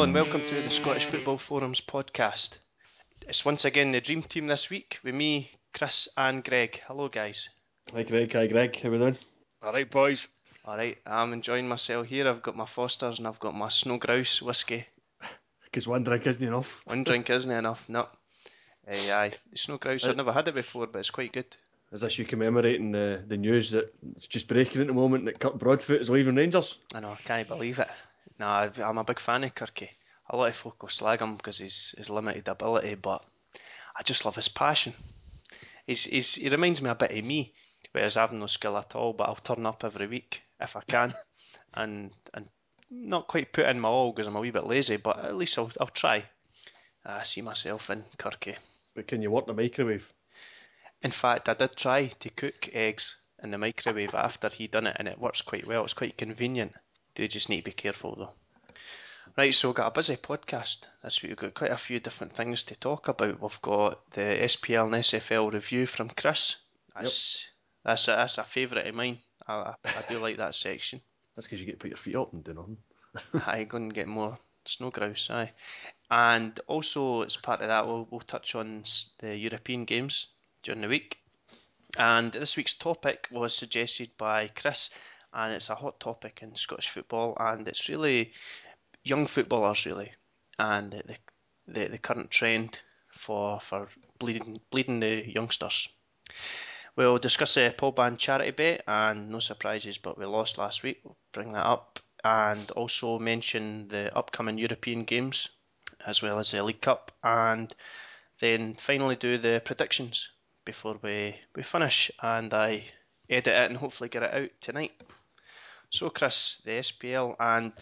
Hello and welcome to the Scottish Football Forums podcast. It's once again the dream team this week with me, Chris, and Greg. Hello, guys. Hi Greg, hi Greg, how we doing? Alright, boys. All right, I'm enjoying myself here. I've got my Fosters and I've got my Snow Grouse whiskey. Because one drink isn't enough. One drink isn't enough, no. Eh, aye, aye. The Snow Grouse, I've never had it before, but it's quite good. Is this you commemorating the, the news that it's just breaking at the moment that Kirk Broadfoot is leaving Rangers? I know, I can't believe it. Nah, I'm a big fan of Kirky. A lot of folk will slag him because he's his limited ability, but I just love his passion. He's, he's, he reminds me a bit of me, whereas I've no skill at all, but I'll turn up every week if I can, and and not quite put in my all because I'm a wee bit lazy, but at least I'll, I'll try. I see myself in Kirky. But can you work the microwave? In fact, I did try to cook eggs in the microwave after he'd done it, and it works quite well. It's quite convenient. Do just need to be careful though. Right, so we've got a busy podcast this week. We've got quite a few different things to talk about. We've got the SPL and SFL review from Chris. That's that's a, that's a favourite of mine. I, I, I do like that section. That's because you get to put your feet up and do nothing. I go and get more snow grouse. Aye, and also as part of that, we'll we'll touch on the European games during the week. And this week's topic was suggested by Chris, and it's a hot topic in Scottish football, and it's really young footballers really, and the the, the current trend for for bleeding bleeding the youngsters. We'll discuss the Paul Band charity bet, and no surprises, but we lost last week. We'll bring that up, and also mention the upcoming European games, as well as the League Cup, and then finally do the predictions before we, we finish, and I edit it and hopefully get it out tonight. So, Chris, the SPL, and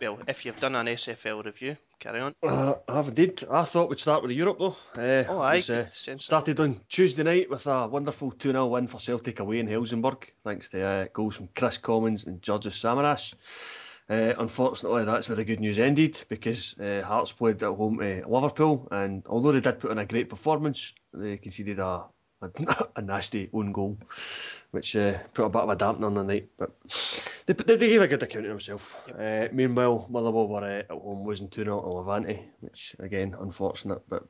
well, if you've done an SFL review, carry on. Uh, I have indeed. I thought we'd start with Europe though. Uh, Oh, aye, was, uh, started on Tuesday night with a wonderful 2 0 win for Celtic away in Helsingborg, thanks to uh, goals from Kris Commons and Georges Samaras. Uh, unfortunately, that's where the good news ended because uh, Hearts played at home to Liverpool, and although they did put in a great performance, they conceded a, a, a nasty own goal, which uh, put a bit of a dampener on the night. But they, they, they gave a good account of themselves. Uh, meanwhile, Motherwell were uh, at home losing 2 0 to Levante, which again, unfortunate, but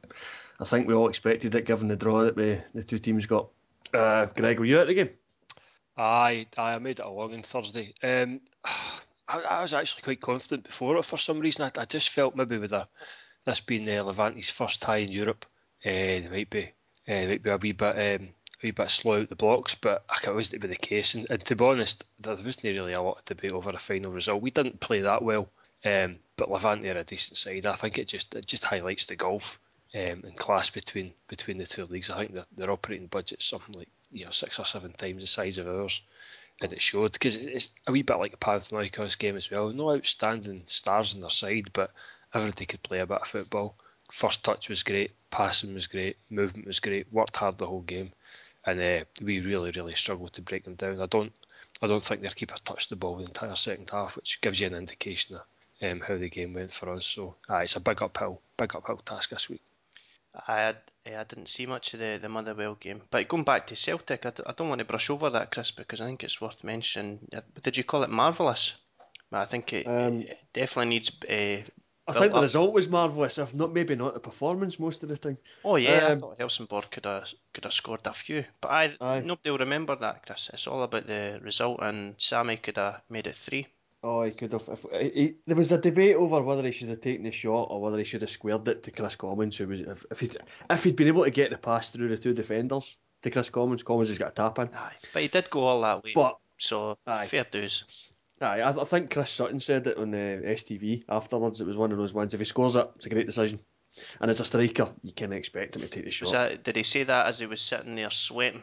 I think we all expected it given the draw that we, the two teams got. Uh, Greg, were you at the game? Aye, aye, I made it along on Thursday. Um, I, I was actually quite confident before it for some reason. I, I just felt maybe with a, this being uh, Levante's first tie in Europe, uh, they might be, uh, might be a wee bit, um, a wee bit slow out the blocks, but I can't. wasn't to be the case. And, and to be honest, there wasn't really a lot of debate over a final result. We didn't play that well, um, but Levante are a decent side. I think it just it just highlights the golf um, and class between between the two leagues. I think their, their operating budget's something like you know six or seven times the size of ours, and it showed because it's a wee bit like a Panathinaikos game as well. No outstanding stars on their side, but everybody could play a bit of football. First touch was great, passing was great, movement was great. Worked hard the whole game, and uh, we really really struggled to break them down. I don't I don't think their keeper touched the ball the entire second half, which gives you an indication of um, how the game went for us. So aye, it's a big uphill big uphill task this week. I had, I didn't see much of the, the Motherwell game. But going back to Celtic, I, d- I don't want to brush over that, Chris, because I think it's worth mentioning. Uh, Did you call it marvellous? I think it, Um, it definitely needs. Uh, I think the up. result was marvellous, if not maybe not the performance most of the time. oh yeah, I Um, thought Helsingborg could have could have scored a few, but I Aye. nobody will remember that, Chris. It's all about the result, and Sammy could have made it three. Oh, he could have. If, he- there was a debate over whether he should have taken the shot or whether he should have squared it to Kris Commons. Who was if if he'd, if he'd been able to get the pass through the two defenders to Kris Commons, Commons has got a tap in. Aye, but he did go all that way. But so Aye. fair dues. Aye, I, I think Chris Sutton said it on uh, STV afterwards. It was one of those ones. If he scores it, it's a great decision. And as a striker, you can expect him to take the shot. That, did he say that as he was sitting there sweating,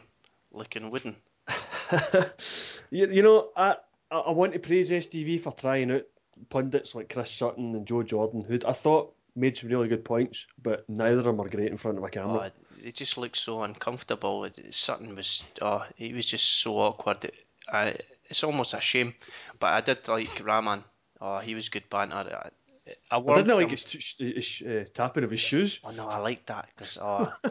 looking wooden? you, you know, I, I want to praise STV for trying out pundits like Chris Sutton and Joe Jordan, who I thought made some really good points, but neither of them are great in front of a camera. Oh, it just looked so uncomfortable. Sutton was, oh, he was just so awkward. I, it's almost a shame, but I did like Rahman. Oh, he was good banter. I, I, I didn't like his, his uh, tapping of his shoes. Oh no, I like that because oh,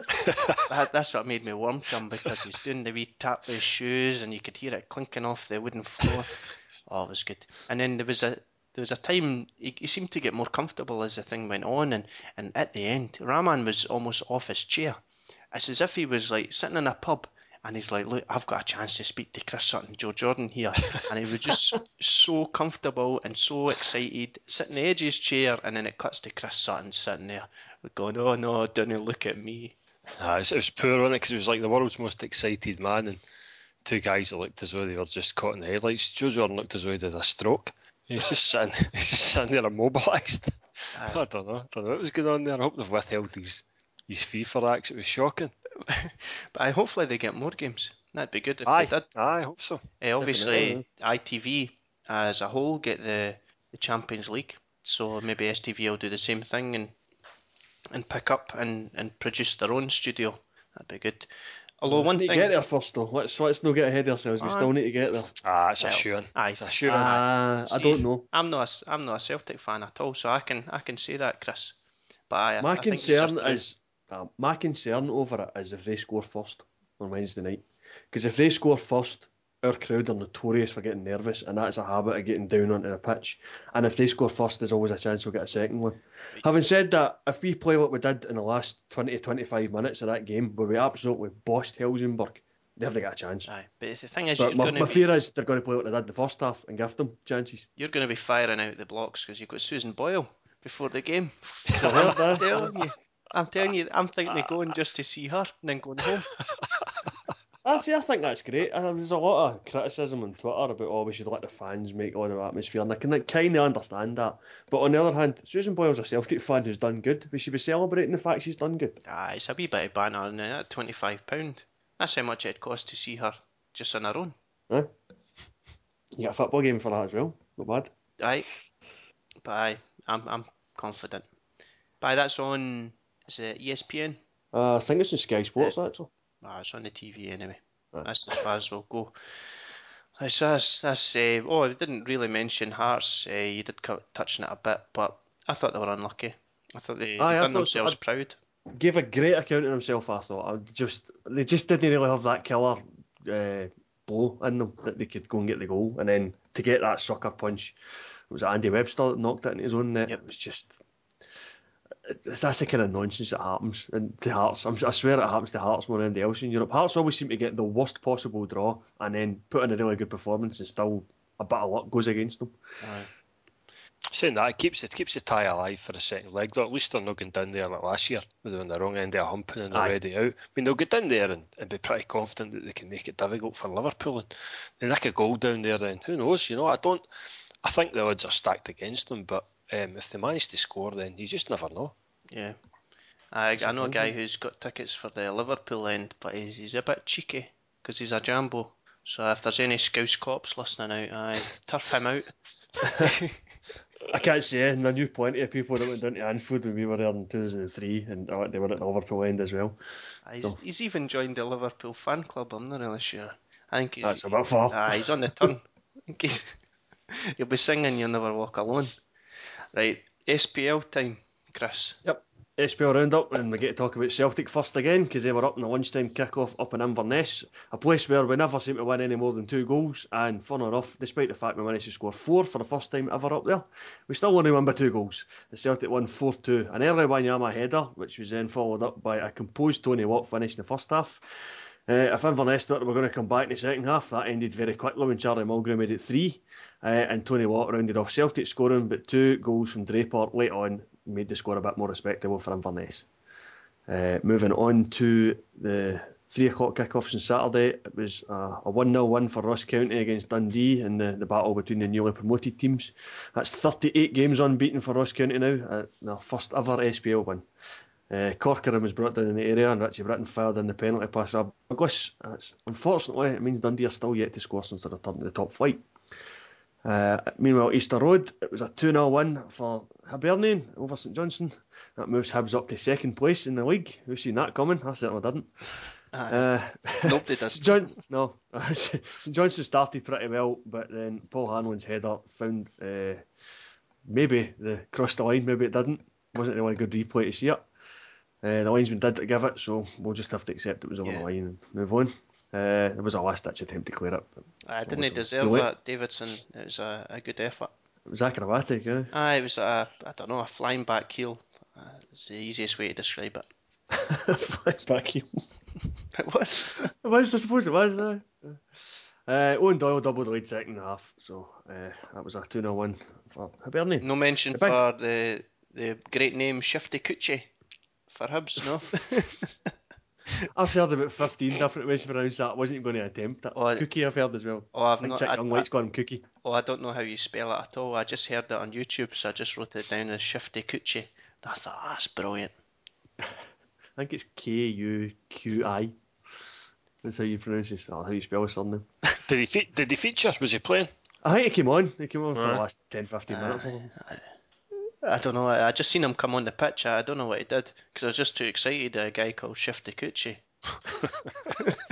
that, that's what made me warm to him because he's doing the wee tap with his shoes and you could hear it clinking off the wooden floor. Oh, it was good. And then there was a there was a time he, he seemed to get more comfortable as the thing went on, and, and at the end, Rahman was almost off his chair. It's as if he was like sitting in a pub and he's like, Look, I've got a chance to speak to Chris Sutton, Joe Jordan here. And he was just so comfortable and so excited, sitting in the edge of his chair, and then it cuts to Chris Sutton sitting there, going, Oh no, don't look at me. Ah, it, was, it was poor on it because it was like the world's most excited man, and two guys that looked as though they were just caught in the headlights. Joe Jordan looked as though he had a stroke. He's just sitting, he's just sitting there immobilised. I don't know, I don't know what was going on there. I hope they've withheld his his fee for that because it was shocking. but I, hopefully they get more games. That'd be good if aye, they did. Aye, I hope so. Uh, obviously, ITV as a whole get the, the Champions League, so maybe STV will do the same thing and and pick up and, and produce their own studio. That'd be good. Although one need thing, to get there first though. Let's let's not get ahead of ourselves. We Aye. still need to get there. Ah, it's a Well, shooing. aye, It's a shooing. Ah, I See, don't know. I'm not a, I'm not a Celtic fan at all, so I can I can say that, Chris. But I, My I think these are concern through. is uh, my concern over it is if they score first on Wednesday night. Because if they score first, our crowd are notorious for getting nervous, and that's a habit of getting down onto the pitch. And if they score first, there's always a chance we'll get a second one. Having said that, if we play what we did in the last 20 to 25 minutes of that game, where we absolutely bossed Helsingborg, they have to get a chance. Aye, but the thing is, my, my be fear is they're going to play what they did in the first half and give them chances. you're going to be firing out the blocks because you've got Susan Boyle before the game. So I'm telling you, I'm telling you, I'm thinking of going just to see her and then going home. I see. I think that's great. Uh, There's a lot of criticism on Twitter about oh we should let the fans make all the atmosphere, and I can kind of understand that. But on the other hand, Susan Boyle's a Celtic fan who's done good. We should be celebrating the fact she's done good. Ah, it's a wee bit of banner and that twenty five pound. That's how much it'd cost to see her just on her own. Huh? You got a football game for that as well. Not bad. Aye, but aye, I'm I'm confident. But that's on. Is it ESPN? Uh, I think it's in Sky Sports actually. Ah, it's on the TV anyway. Aye. That's as far as we'll go. That's that's, that's uh, oh, I didn't really mention Hearts. Uh, you did co- touch on it a bit, but I thought they were unlucky. I thought they Aye, done thought- themselves proud. Gave a great account of himself. I thought. I just they just didn't really have that killer uh, blow in them that they could go and get the goal, and then to get that sucker punch. It was Andy Webster that knocked it into his own net. Yep. It was just. It's, that's the kind of nonsense that happens and to Hearts. I'm, I swear it happens to Hearts more than anybody else in Europe. Hearts always seem to get the worst possible draw and then put in a really good performance and still a bit of luck goes against them. Saying that, it keeps it keeps the tie alive for the second leg. Though at least they're not going down there like last year, they're on the wrong end of a humping and they're Aye. already out. I mean, they'll get down there and, and be pretty confident that they can make it difficult for Liverpool and they nick a goal down there. Then who knows? You know, I don't. I think the odds are stacked against them, but um, if they manage to score, then you just never know. Yeah. I, I know a guy who's got tickets for the Liverpool end, but he's, he's a bit cheeky because he's a jambo. So if there's any Scouse cops listening out, aye, turf him out. I can't say, and I knew plenty of people that went down to Anfield when we were there in 2003 and uh, they were at the Liverpool end as well. He's, No. he's even joined the Liverpool fan club. I'm not really sure. I think he's, That's a bit far. Ah, he's on the turn. I think he's, he'll be singing "You'll Never Walk Alone." Right, SPL time, Chris. SPL roundup, and we get to talk about Celtic first again because they were up in the lunchtime kick-off up in Inverness, a place where we never seem to win any more than two goals. And fun enough, despite the fact we managed to score four for the first time ever up there, we still only won by two goals. The Celtic won 4-2, an early Wanyama header, which was then followed up by a composed Tony Watt finish in the first half. Uh, if Inverness thought we were going to come back in the second half, that ended very quickly when Charlie Mulgrew made it three, uh, and Tony Watt rounded off Celtic scoring, but two goals from Draper late on made the score a bit more respectable for Inverness. Uh, moving on to the three o'clock kickoffs on Saturday, it was a 1 0 win for Ross County against Dundee in the, the battle between the newly promoted teams. That's 38 games unbeaten for Ross County now, uh, their first ever SPL win. Uh, Corcoran was brought down in the area and Richie Brittain fired in the penalty pass. Douglas, unfortunately, it means Dundee are still yet to score since they returned to the top flight. Uh, meanwhile, Easter Road, it was a 2 0 win for Hibernian over St Johnstone. That moves Hibs up to second place in the league. Who's seen that coming? I certainly didn't. Uh, nobody does. St John, no, St Johnstone started pretty well, but then Paul Hanlon's header found uh, maybe the crossed the line, maybe it didn't. Wasn't really a good replay to see it. Uh, the linesman did give it, so we'll just have to accept it was over Yeah. the line and move on. Uh, it was a last ditch attempt to clear it. But I didn't Awesome. deserve that, Davidson. It was a, a good effort. It was acrobatic, eh? Aye, it was a, I don't know, a flying back heel. Uh, it's the easiest way to describe it. Flying back heel. It was. It was, I suppose it was. Uh, uh, Eoin Doyle doubled the lead second half, so uh, that was a 2 0 win for Hibernian. No mention The for the the great name Shifty Coochie for Hibs, no? I've heard about 15 different ways to pronounce that. I wasn't going to attempt it. Oh, I- Cookie, I've heard as well. Oh, I I've think not. Chick I, Young White's got him Cookie. oh, I don't know how you spell it at all. I just heard it on YouTube, so I just wrote it down as Shifty Coochie. I thought, ah, that's brilliant. I think it's K U Q I. That's how you pronounce it, or how you spell his surname. Did he fe- did he feature? Was he playing? I think he came on. He came on for the last 10 15 minutes or something. I don't know. I, I just seen him come on the pitch. I don't know what he did because I was just too excited. A guy called Shifty Coochie.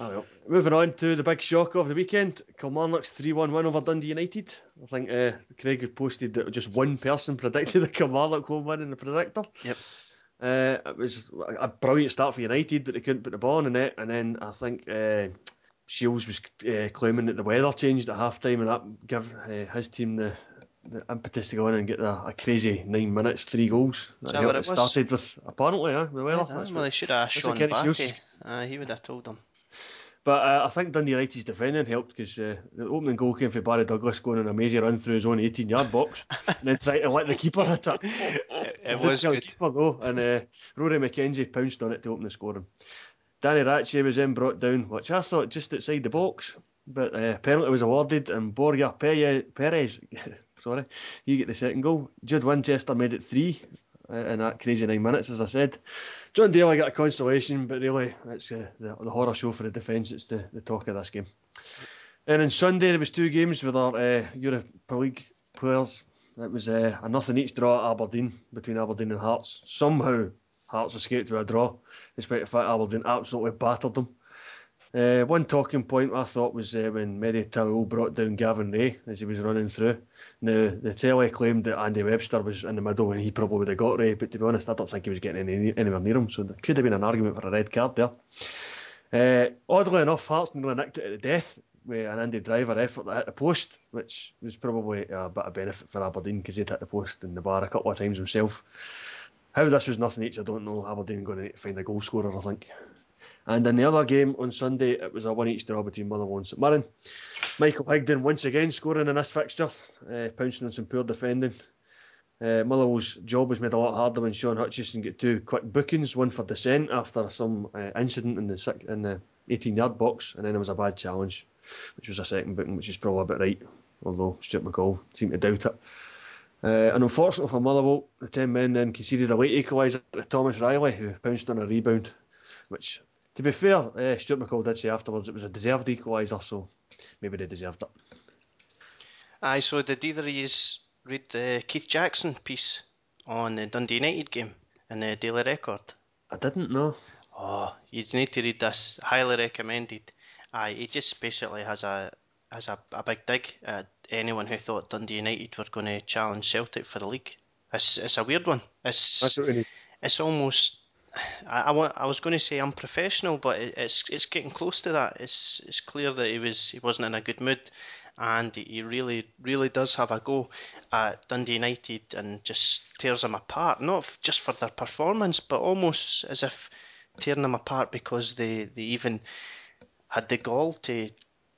Oh, well. Moving on to the big shock of the weekend. Kilmarnock's 3 1 win over Dundee United. I think uh, Craig had posted that just one person predicted the Kilmarnock home win in the predictor. Yep. Uh, it was a brilliant start for United, but they couldn't put the ball in the net. And then I think uh, Shiels was uh, claiming that the weather changed at half time and that gave uh, his team the, the impetus to go in and get a, a crazy nine minutes, three goals. Is That that what it was? started with, apparently, uh, the weather. That's well, they should have asked Sean what Kenny Shiels Uh, he would have told them. But uh, I think Dundee United's defending helped because uh, the opening goal came from Barry Douglas going on a major run through his own 18 yard box and then trying to let the keeper hit it. It, it was good. Keeper, though, and uh, Rory McKenzie pounced on it to open the scoring. Danny Racchi was then brought down, which I thought just outside the box, but uh, penalty was awarded, and Borja Perez, sorry, he get the second goal. Jude Winchester made it three uh, in that crazy nine minutes, as I said. Jon Daly got a consolation, but really, it's uh, the, the horror show for the defence. It's the, the talk of this game. And on Sunday, there was two games with our uh, Europa League players. It was uh, a nothing each draw at Aberdeen between Aberdeen and Hearts. Somehow Hearts escaped with a draw, despite the fact Aberdeen absolutely battered them. Uh, one talking point I thought was uh, when Mary Towell brought down Gavin Rae as he was running through. Now, the telly claimed that Andy Webster was in the middle and he probably would have got Rae, but to be honest, I don't think he was getting any, anywhere near him, so there could have been an argument for a red card there. Uh, oddly enough, Hearts nearly nicked it the death with an Andy Driver effort that hit the post, which was probably a bit of benefit for Aberdeen because he'd hit the post in the bar a couple of times himself. How this was nothing each, I don't know. Aberdeen going to find a goal scorer, I think. And in the other game on Sunday, it was a one each draw between Motherwell and St Mirren. Michael Higdon once again scoring in this fixture, uh, pouncing on some poor defending. Uh, Motherwell's job was made a lot harder when Shaun Hutchinson got two quick bookings, one for dissent after some uh, incident in the six, in the 18 yard box, and then there was a bad challenge, which was a second booking, which is probably a bit right, although Stuart McCall seemed to doubt it. Uh, and unfortunately for Motherwell, the 10 men then conceded a late equaliser to Thomas Riley, who pounced on a rebound, which, to be fair, uh, Stuart McCall did say afterwards it was a deserved equaliser, so maybe they deserved it. Aye, so did either of you read the Keith Jackson piece on the Dundee United game in the Daily Record? I didn't know. Oh, you need to read this. Highly recommended. Aye, he just basically has a has a, a big dig at anyone who thought Dundee United were going to challenge Celtic for the league. It's it's a weird one. It's That's what we it's almost I, I, want, I was going to say unprofessional, but it, it's it's getting close to that. It's it's clear that he was he wasn't in a good mood, and he, he really really does have a go at Dundee United and just tears them apart. Not f- just for their performance, but almost as if tearing them apart because they, they even had the gall to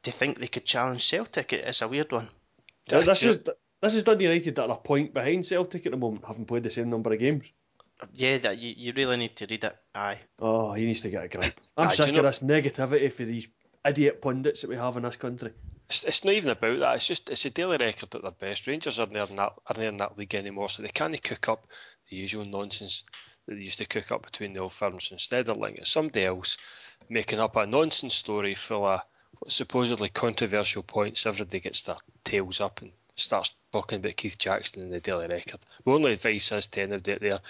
to think they could challenge Celtic. It, it's a weird one. This is this is Dundee United that are a point behind Celtic at the moment, having played the same number of games. Yeah, that you, you really need to read it. Aye. Oh, he needs to get a grip. I'm Aye, sick you of know- this negativity for these idiot pundits that we have in this country. It's, it's not even about that. It's just it's a daily record at their best. Rangers are near that are near that league anymore, so they can't cook up the usual nonsense that they used to cook up between the old firms. Instead, they're like it's somebody else making up a nonsense story full of supposedly controversial points. Everybody gets their tails up and starts talking about Keith Jackson in the Daily Record. My only advice is to anybody out there: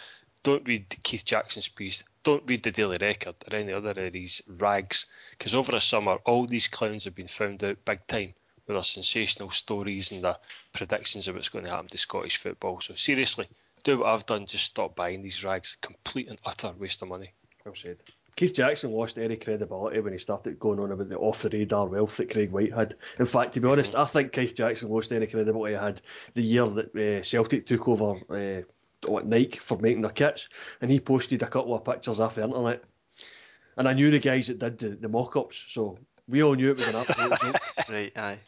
don't read Keith Jackson's piece. Don't read the Daily Record or any other of these rags, because over the summer all these clowns have been found out big time with their sensational stories and their predictions of what's going to happen to Scottish football. So seriously, do what I've done. Just stop buying these rags. A complete and utter waste of money. Well said. Keith Jackson lost any credibility when he started going on about the off the radar wealth that Craig Whyte had. In fact, to be honest, I think Keith Jackson lost any credibility he had the year that uh, Celtic took over uh, what, Nike for making their kits, and he posted a couple of pictures off the internet. And I knew the guys that did the, the mock ups, so we all knew it was an absolute joke. Right, aye.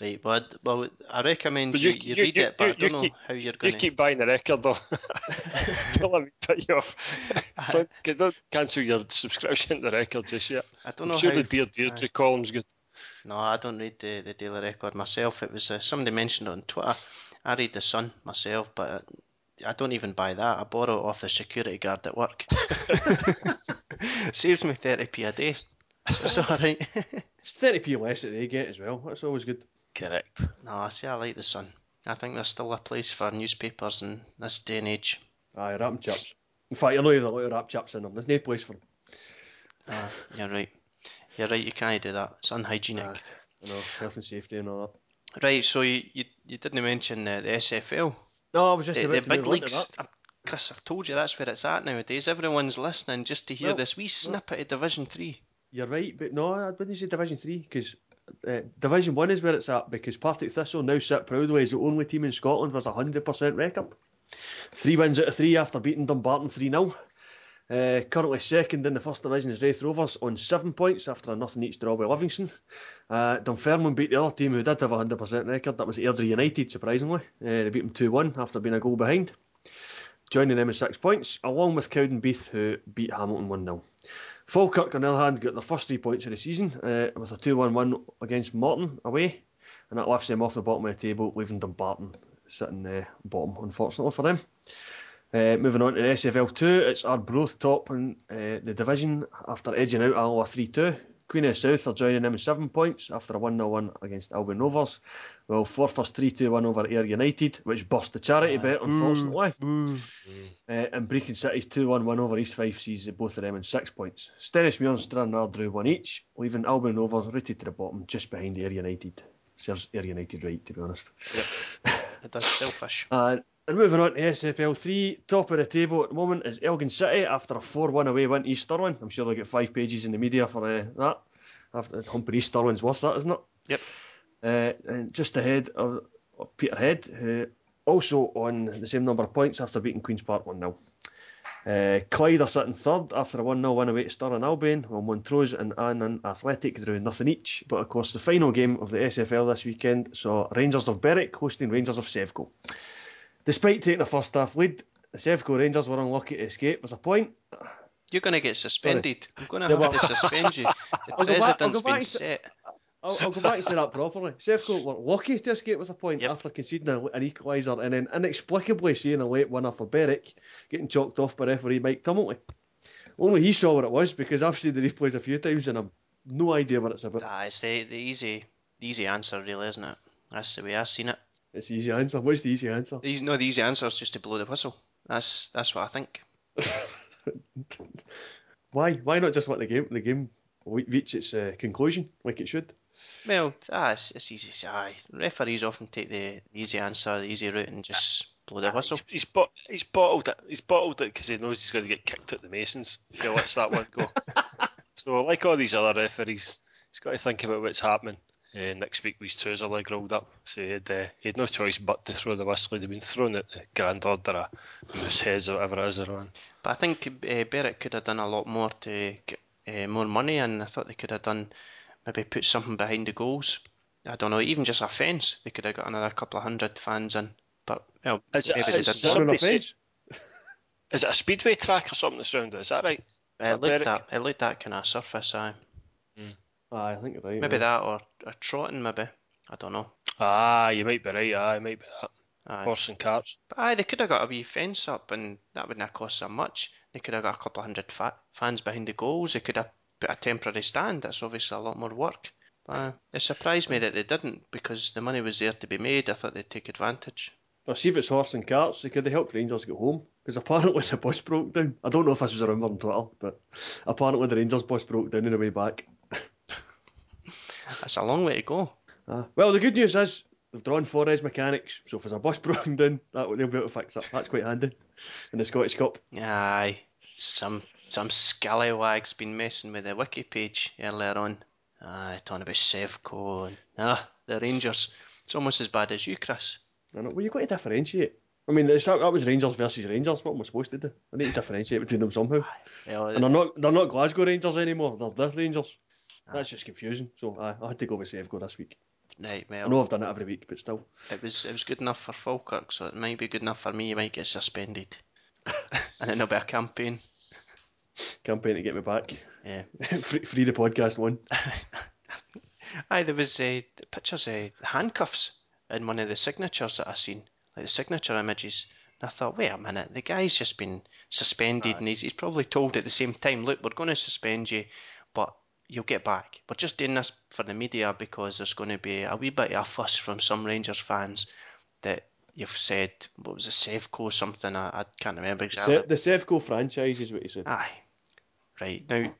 Right, but well, I recommend But you, you- you, you- read you- it, but I don't you know keep- how you're going to. You keep buying the record though. don't let me put you off. don't, don't cancel your subscription to the record just yet. I don't I'm know sure how. the Dear Deirdre column's good. No, I don't read the, the Daily Record myself. It was uh, somebody mentioned it on Twitter. I read the Sun myself, but uh, I don't even buy that. I borrow it off the security guard at work. Saves me thirty p a day, so it's all right. It's 30p less that they get as well. That's always good. Correct. no, I see. I like the Sun. I think there's still a place for newspapers in this day and age. Aye, rap and chips. In fact, you're not even allowed to wrap chips in them. There's no place for them. Ah, you're right. You're right. You can't do that. It's unhygienic. Aye. You know, health and safety and all that. Right. So you you, you didn't mention uh, the SFL. No, I was just the, about the to big move leagues. Chris, I've told you that's where it's at nowadays. Everyone's listening just to hear Well, this wee snippet of Division Three. You're right, but no, I wouldn't say Division 3 because uh, Division 1 is where it's at because Partick Thistle now sit proudly as the only team in Scotland with a 100% record. Three wins out of three after beating Dumbarton 3 0. Uh, currently second in the first division is Raith Rovers on seven points after a nothing each draw with Livingston. Uh, Dunfermline beat the other team who did have a 100% record, that was Airdrie United, surprisingly. Uh, they beat them 2 1 after being a goal behind. Joining them with six points, along with Cowdenbeath, who beat Hamilton 1 0. Falkirk, on the other hand, got their first three points of the season uh, with a 2 1 win against Morton away, and that lifts them off the bottom of the table, leaving Dumbarton sitting uh, bottom, unfortunately for them. Uh, moving on to the SFL 2, it's Arbroath top in uh, the division after edging out Alloa 3 2. Queen of the South are joining them with seven points after a 1 0 win against Albion Rovers. Well, Forfar's 3 2 win over Ayr United, which burst the charity bet, unfortunately. Uh, and Brechin City's 2 1 win over East Fife sees both of them in six points. Stenhousemuir and Stranraer drew one each, leaving Albion Rovers rooted to the bottom just behind Ayr United. Serves Ayr United right, to be honest. It does selfish. Uh, and moving on to SFL 3, top of the table at the moment is Elgin City after a 4 1 away win to East Stirling. I'm sure they'll get five pages in the media for uh, that. After Humping East Stirling's worth that, isn't it? Yep. Uh, and just ahead of, of Peterhead, who also on the same number of points after beating Queen's Park 1 0. Uh, Clyde are sitting third after a 1 0 win away to Stirling Albion, while Montrose and Annan Athletic drew nothing each. But of course, the final game of the SFL this weekend saw Rangers of Berwick hosting Rangers of Sevco. Despite taking a first half lead, the Sevco Rangers were unlucky to escape with a point. You're going to get suspended. I'm going to have to suspend you. The I'll back- president's back been to- set. I'll, I'll go back and say that properly. Sevco were lucky to escape with a point Yep. after conceding a, an equaliser and then inexplicably seeing a late winner for Berwick getting chalked off by referee Mike Tumilty. Only he saw what it was because I've seen the replays a few times and I've no idea what it's about. Ah, it's the, the easy the easy answer, really, isn't it? That's the way I've seen it. It's the easy answer. What's the easy answer? The easy, no, the easy answer is just to blow the whistle. That's that's what I think. Why? Why not just let the game the game reach its uh, conclusion like it should? Well, ah, it's, it's easy. to say, Aye, referees often take the easy answer, the easy route, and just blow the whistle. He's, he's, bo- he's bottled it. He's bottled it because he knows he's going to get kicked at the Masons if he lets that one go. so, like all these other referees, he's got to think about what's happening. Uh, next week, with his trouser leg rolled up, so he had, uh, he had no choice but to throw the whistle. He'd been thrown at the grand order of moose heads or whatever it is they're on. But I think uh, Berwick could have done a lot more to get uh, more money, and I thought they could have done maybe put something behind the goals. I don't know, even just a fence. They could have got another couple of hundred fans in. But well, Is it- they is didn't. it- One on a Somebody said- Is it a speedway track or something that's round it? Is that right? It looked Berwick? that it looked that kind of surface. Aye. Aye, I think you're right. Maybe yeah. that or, a trotting. Maybe I don't know. Ah, you might be right. Aye, it might be that. Aye. Horse and carts. But aye, they could have got a wee fence up, and that wouldn't have cost so much. They could have got a couple of hundred fa- fans behind the goals. They could have put a temporary stand. That's obviously a lot more work. Uh, it surprised me that they didn't because the money was there to be made. I thought they'd take advantage. Well, see if it's horse and carts, they could have helped Rangers get home. Because apparently the bus broke down. I don't know if this was a rumour on Twitter, but apparently the Rangers bus broke down on the way back. That's a long way to go. Ah. Well, the good news is they've drawn Forres mechanics, so if there's a bus broken down, that they'll be able to fix it. That's quite handy in the Scottish Cup. Aye, some some scallywag's been messing with the wiki page earlier on. Ah, talking about Sevco and ah, the Rangers. It's almost as bad as you, Chris. I know. Well, you've got to differentiate. I mean, it's, that was Rangers versus Rangers. What am I supposed to do? I need to differentiate between them somehow. Well, And they're not they're not Glasgow Rangers anymore. They're the Rangers. That's just confusing. So I, I had to go with Sevco this week. right, I know I've done it every week, but still. it was it was good enough for Falkirk, so it might be good enough for me. You might get suspended, and then there'll be a campaign. Campaign to get me back. Yeah. free, free the podcast one. Aye, there was uh, pictures of handcuffs in one of the signatures that I seen, like the signature images. And I thought, wait a minute, the guy's just been suspended, and he's, he's probably told at the same time, look, we're going to suspend you, but you'll get back. We're just doing this for the media because there's going to be a wee bit of a fuss from some Rangers fans that you've said, what was it, Sevco something? I, I can't remember exactly. The Sevco franchise is what he said. Aye, right now,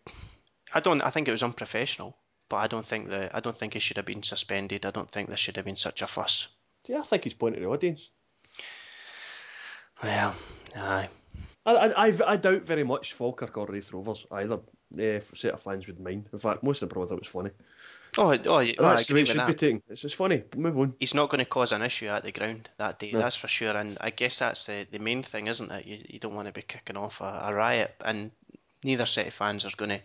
I don't. I think it was unprofessional, but I don't think that. I don't think he should have been suspended. I don't think there should have been such a fuss. See, I think he's pointing to the audience. Well, aye, I, I, I, I doubt very much Falkirk or Raith Rovers either uh, set of fans would mind. In fact, most of them probably thought it was funny. oh, oh, yeah, I that's the way it should that. be taken. It's just funny. Move on. He's not going to cause an issue at the ground that day, No. that's for sure. And I guess that's the, the main thing, isn't it? You, you don't want to be kicking off a, a riot, and neither set of fans are going to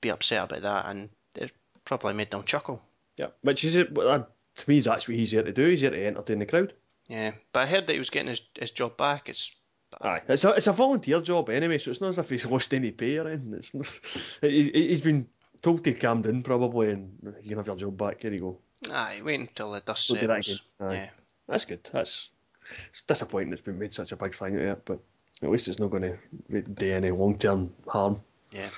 be upset about that, and it probably made them chuckle. Yeah, which is it. well, To me, that's what he's here to do. He's here to entertain the crowd. Yeah, but I heard that he was getting his, his job back. It's Aye, it's a it's a volunteer job anyway, so it's not as if he's lost any pay or anything. It's not, he, he's been told to calm down probably, and you can have your job back. Here you go. aye, wait until the dust that settles. Aye. Yeah. That's good. That's it's disappointing. It's been made such a big thing out of it, but at least it's not going to do any long term harm. Yeah.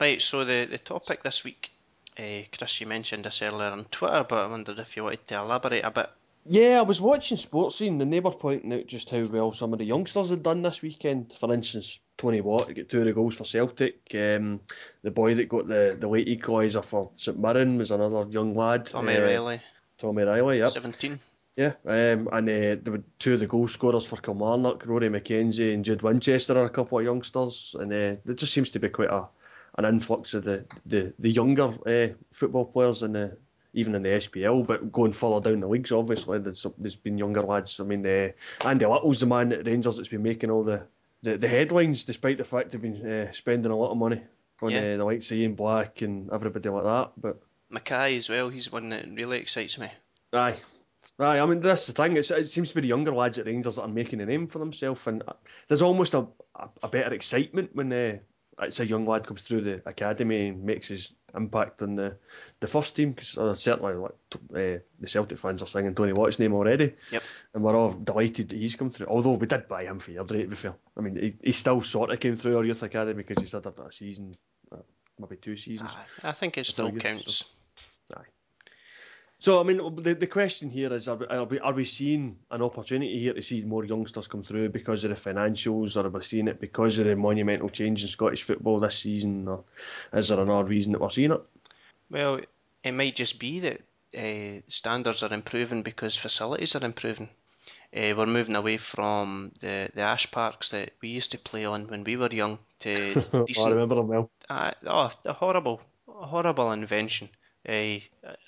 Right, so the, the topic this week, uh, Chris, you mentioned this earlier on Twitter, but I wondered if you wanted to elaborate a bit. Yeah, I was watching Sports Scene and they were pointing out just how well some of the youngsters had done this weekend. For instance, Tony Watt got two of the goals for Celtic. Um, the boy that got the, the late equaliser for St Mirren was another young lad. Tommy uh, Riley, Tommy Riley, yep. 17. Yeah, um, and uh, there were two of the goal scorers for Kilmarnock, Rory McKenzie and Jude Winchester are a couple of youngsters, and uh, there just seems to be quite a an influx of the the, the younger uh, football players in the even in the SPL, but going further down the leagues, obviously there's there's been younger lads. I mean, uh, Andy Little's the man at Rangers that's been making all the, the, the headlines, despite the fact they've been uh, spending a lot of money on Yeah. uh, the likes of Ian Black and everybody like that, but. Mackay as well, he's one that really excites me. Aye. Aye, I mean, that's the thing. It's, it seems to be the younger lads at Rangers that are making a name for themselves, and uh, there's almost a, a, a better excitement when uh, it's a young lad comes through the academy and makes his impact on the, the first team. Because uh, certainly, like uh, the Celtic fans are singing Tony Watt's name already, Yep. and we're all delighted that he's come through. Although we did buy him for your rate, to be fair. I mean, he, he still sort of came through our youth academy because he's had a, a season, uh, maybe two seasons. I, I think it still counts. So I mean, the the question here is: Are we, are we are we seeing an opportunity here to see more youngsters come through because of the financials, or are we seeing it because of the monumental change in Scottish football this season, or is there another reason that we're seeing it? Well, it might just be that uh, standards are improving because facilities are improving. Uh, we're moving away from the, the ash parks that we used to play on when we were young to I remember them well. Uh, oh, a horrible, a horrible invention. Uh,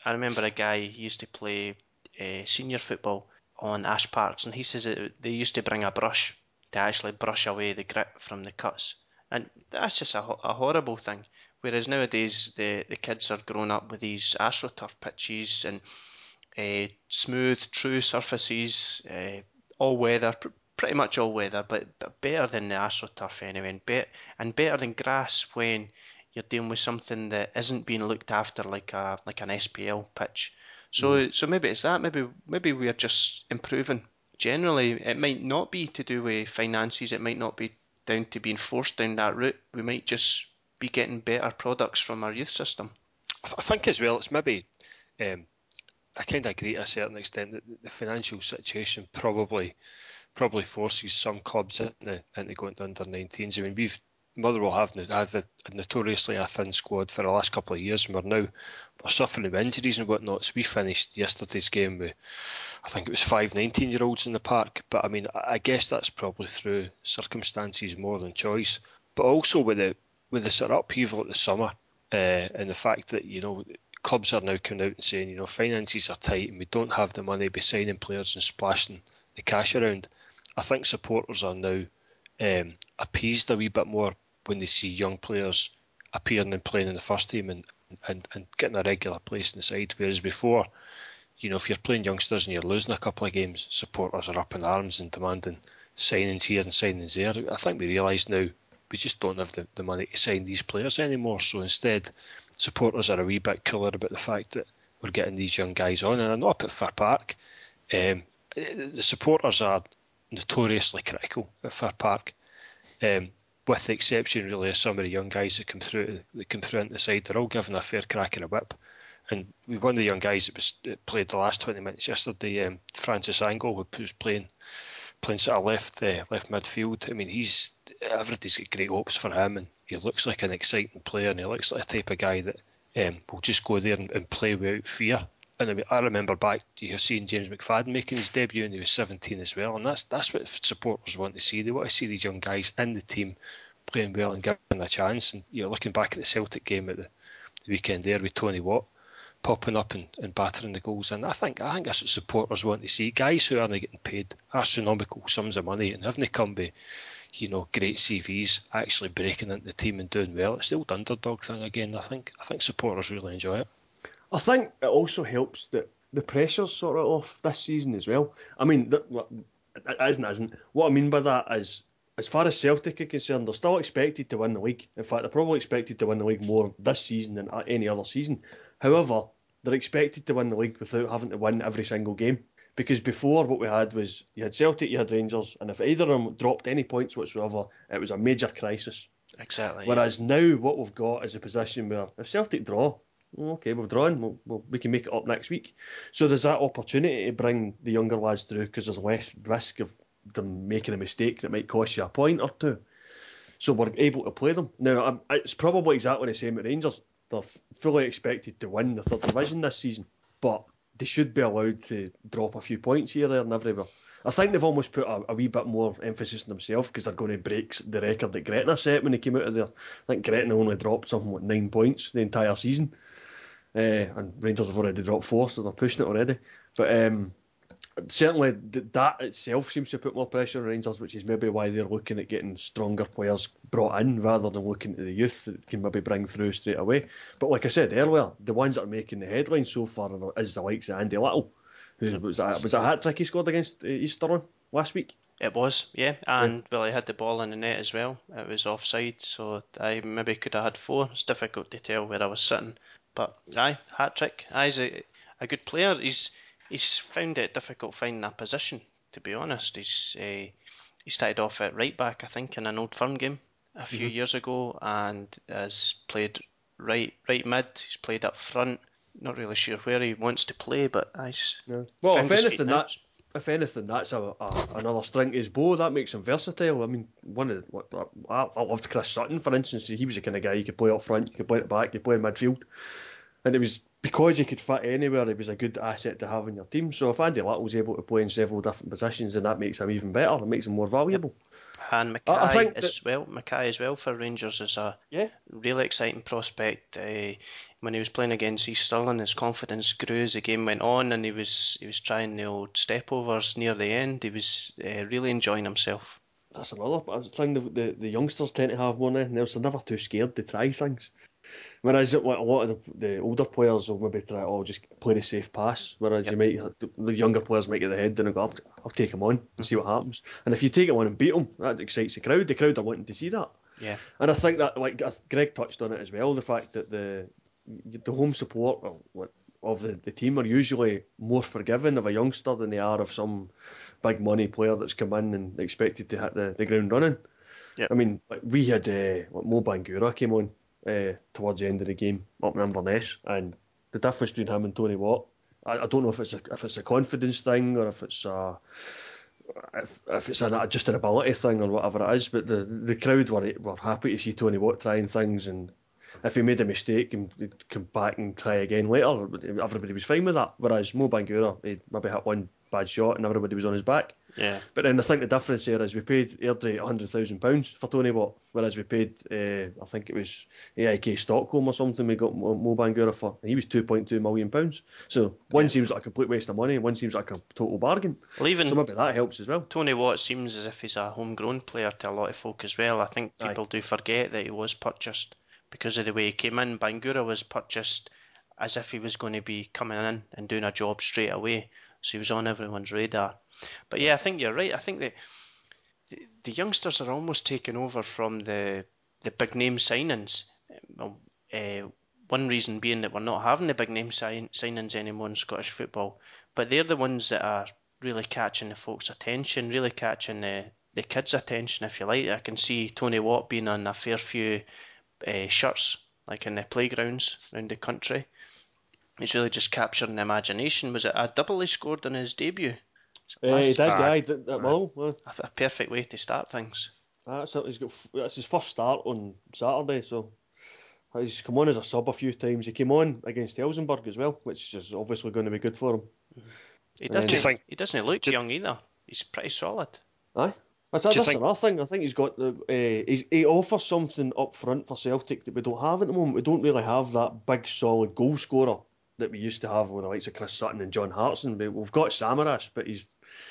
I remember a guy he used to play uh, senior football on Ash Parks, and he says that they used to bring a brush to actually brush away the grit from the cuts, and that's just a, a horrible thing. Whereas nowadays the, the kids are grown up with these AstroTurf pitches and uh, smooth, true surfaces, all weather, pr- pretty much all weather, but, but better than the AstroTurf anyway, and, be- and better than grass when you're dealing with something that isn't being looked after like a like an SPL pitch. So so maybe it's that. Maybe maybe we're just improving. Generally, it might not be to do with finances. It might not be down to being forced down that route. We might just be getting better products from our youth system. I, th- I think as well, it's maybe. Um, I kind of agree to a certain extent that the financial situation probably probably forces some clubs into, into going to under 19s. I mean, we've Motherwell have had a, notoriously a thin squad for the last couple of years, and we're now we're suffering with injuries and whatnot. So we finished yesterday's game with, I think it was five 19 year olds in the park. But I mean, I I guess that's probably through circumstances more than choice. but also with the with the sort of upheaval at the summer uh, and the fact that you know clubs are now coming out and saying you know finances are tight and we don't have the money to be signing players and splashing the cash around. I think supporters are now um, appeased a wee bit more when they see young players appearing and playing in the first team and, and, and getting a regular place in the side. Whereas before, you know, if you're playing youngsters and you're losing a couple of games, supporters are up in arms and demanding signings here and signings there. I think we realise now we just don't have the, the money to sign these players anymore. So instead, supporters are a wee bit cooler about the fact that we're getting these young guys on. And I know up at Fir Park, um, the supporters are notoriously critical at Fir Park. Um, with the exception really of some of the young guys that come through that come through into the side, they're all given a fair crack and a whip. And one of the young guys that was that played the last twenty minutes yesterday, um, Francis Angle, who was playing playing sort of left uh, left midfield. I mean, he's everybody's got great hopes for him, and he looks like an exciting player, and he looks like a type of guy that um, will just go there and, and play without fear. And I, mean, I remember back you have seen James McFadden making his debut, and he was 17 as well, and that's that's what supporters want to see. They want to see these young guys in the team playing well and giving a chance. And you know, looking back at the Celtic game at the, the weekend there with Tony Watt popping up and, and battering the goals and I think I think that's what supporters want to see. Guys who aren't getting paid astronomical sums of money and having to come by, you know, great CVs actually breaking into the team and doing well. It's the old underdog thing again. I think I think supporters really enjoy it. I think it also helps that the pressure's sort of off this season as well. I mean, it isn't, isn't. What I mean by that is as far as Celtic are concerned, they're still expected to win the league. In fact, they're probably expected to win the league more this season than any other season. However, they're expected to win the league without having to win every single game. Because before, what we had was you had Celtic, you had Rangers, and if either of them dropped any points whatsoever, it was a major crisis. Exactly. Whereas yeah. now, what we've got is a position where if Celtic draw, Oh, okay, we've drawn, we'll, we'll, we can make it up next week. So there's that opportunity to bring the younger lads through because there's less risk of them making a mistake that might cost you a point or two. So we're able to play them. Now, it's probably exactly the same at Rangers. They're fully expected to win the third division this season, but they should be allowed to drop a few points here, there, and everywhere. I think they've almost put a, a wee bit more emphasis on themselves because they're going to break the record that Gretna set when they came out of there. I think Gretna only dropped something like nine points the entire season, uh, and Rangers have already dropped four, so they're pushing it already. But um, certainly that itself seems to put more pressure on Rangers, which is maybe why they're looking at getting stronger players brought in rather than looking to the youth that can maybe bring through straight away. But like I said earlier, the ones that are making the headlines so far is the likes of Andy Little, who was a, was a hat trick he scored against uh, Easter last week. It was, yeah, and yeah. well, he had the ball in the net as well. It was offside, so I maybe could have had four. It's difficult to tell where I was sitting, but aye, hat trick. Aye, he's a, a good player. He's he's found it difficult finding a position. To be honest, he's uh, he started off at right back, I think, in an old firm game a few mm-hmm. years ago, and has played right right mid. He's played up front. Not really sure where he wants to play, but he's yeah. well. If anything, that's if anything, that's a, a, another string to his bow. That makes him versatile. I mean, one of the, I, I loved Chris Sutton, for instance. He was the kind of guy you could play up front, you could play it back, you could play in midfield, and it was because he could fit anywhere, he was a good asset to have in your team. So if Andy Latt was able to play in several different positions, then that makes him even better. It makes him more valuable. And Mackay as well. Mackay as well for Rangers is a yeah. really exciting prospect. Uh, when he was playing against East Stirling, his confidence grew as the game went on, and he was he was trying the old stepovers near the end. He was uh, really enjoying himself. That's another thing the, the, the youngsters tend to have more than anything else. They're never too scared to try things. Whereas a lot of the, the, older players will maybe try, oh, just play the safe pass. Whereas yep. you might, the younger players might get the head and go, I'll, I'll take him on and see what happens. And if you take him on and beat him, that excites the crowd. The crowd are wanting to see that. Yeah. And I think that, like Greg touched on it as well, the fact that the the home support of the, the team are usually more forgiving of a youngster than they are of some big money player that's come in and expected to hit the, the ground running. Yep. I mean, like we had uh, Mo Bangura came on uh, towards the end of the game up in Inverness, and the difference between him and Tony Watt, I, I don't know if it's a, if it's a confidence thing or if it's a if, if it's a, just an ability thing or whatever it is, but the the crowd were were happy to see Tony Watt trying things and if he made a mistake and come back and try again later, everybody was fine with that. Whereas Mo Bangura, he maybe hit one bad shot and everybody was on his back. Yeah. But then I think the difference there is we paid Airdrie £100,000 for Tony Watt, whereas we paid, uh, I think it was AIK Stockholm or something, we got Mo Bangura for, and he was £2.2 million. So one Yeah. seems like a complete waste of money, and one seems like a total bargain. Well, even So maybe that helps as well. Tony Watt seems as if he's a homegrown player to a lot of folk as well. I think Aye. people do forget that he was purchased because of the way he came in. Bangura was purchased as if he was going to be coming in and doing a job straight away. So he was on everyone's radar. But yeah, I think you're right. I think that the, the youngsters are almost taking over from the the big name signings. Well, uh, one reason being that we're not having the big name sign, signings anymore in Scottish football, but they're the ones that are really catching the folks' attention, really catching the the kids' attention, if you like. I can see Tony Watt being on a fair few uh, shirts, like in the playgrounds around the country. He's really just capturing the imagination. Was it a double he scored on his debut? Uh, he did, yeah, he did that well. well. a, a perfect way to start things. That's it. He's got that's his first start on Saturday, so he's come on as a sub a few times. He came on against Helsingborg as well, which is obviously going to be good for him. He Uh, doesn't. Do you think- he doesn't look do- young either. He's pretty solid. Aye. That's, that's think- another thing. I think he's got the. Uh, he's, he offers something up front for Celtic that we don't have at the moment. We don't really have that big, solid goal scorer that we used to have with the likes of Chris Sutton and John Hartson. We- We've got Samaras, but he's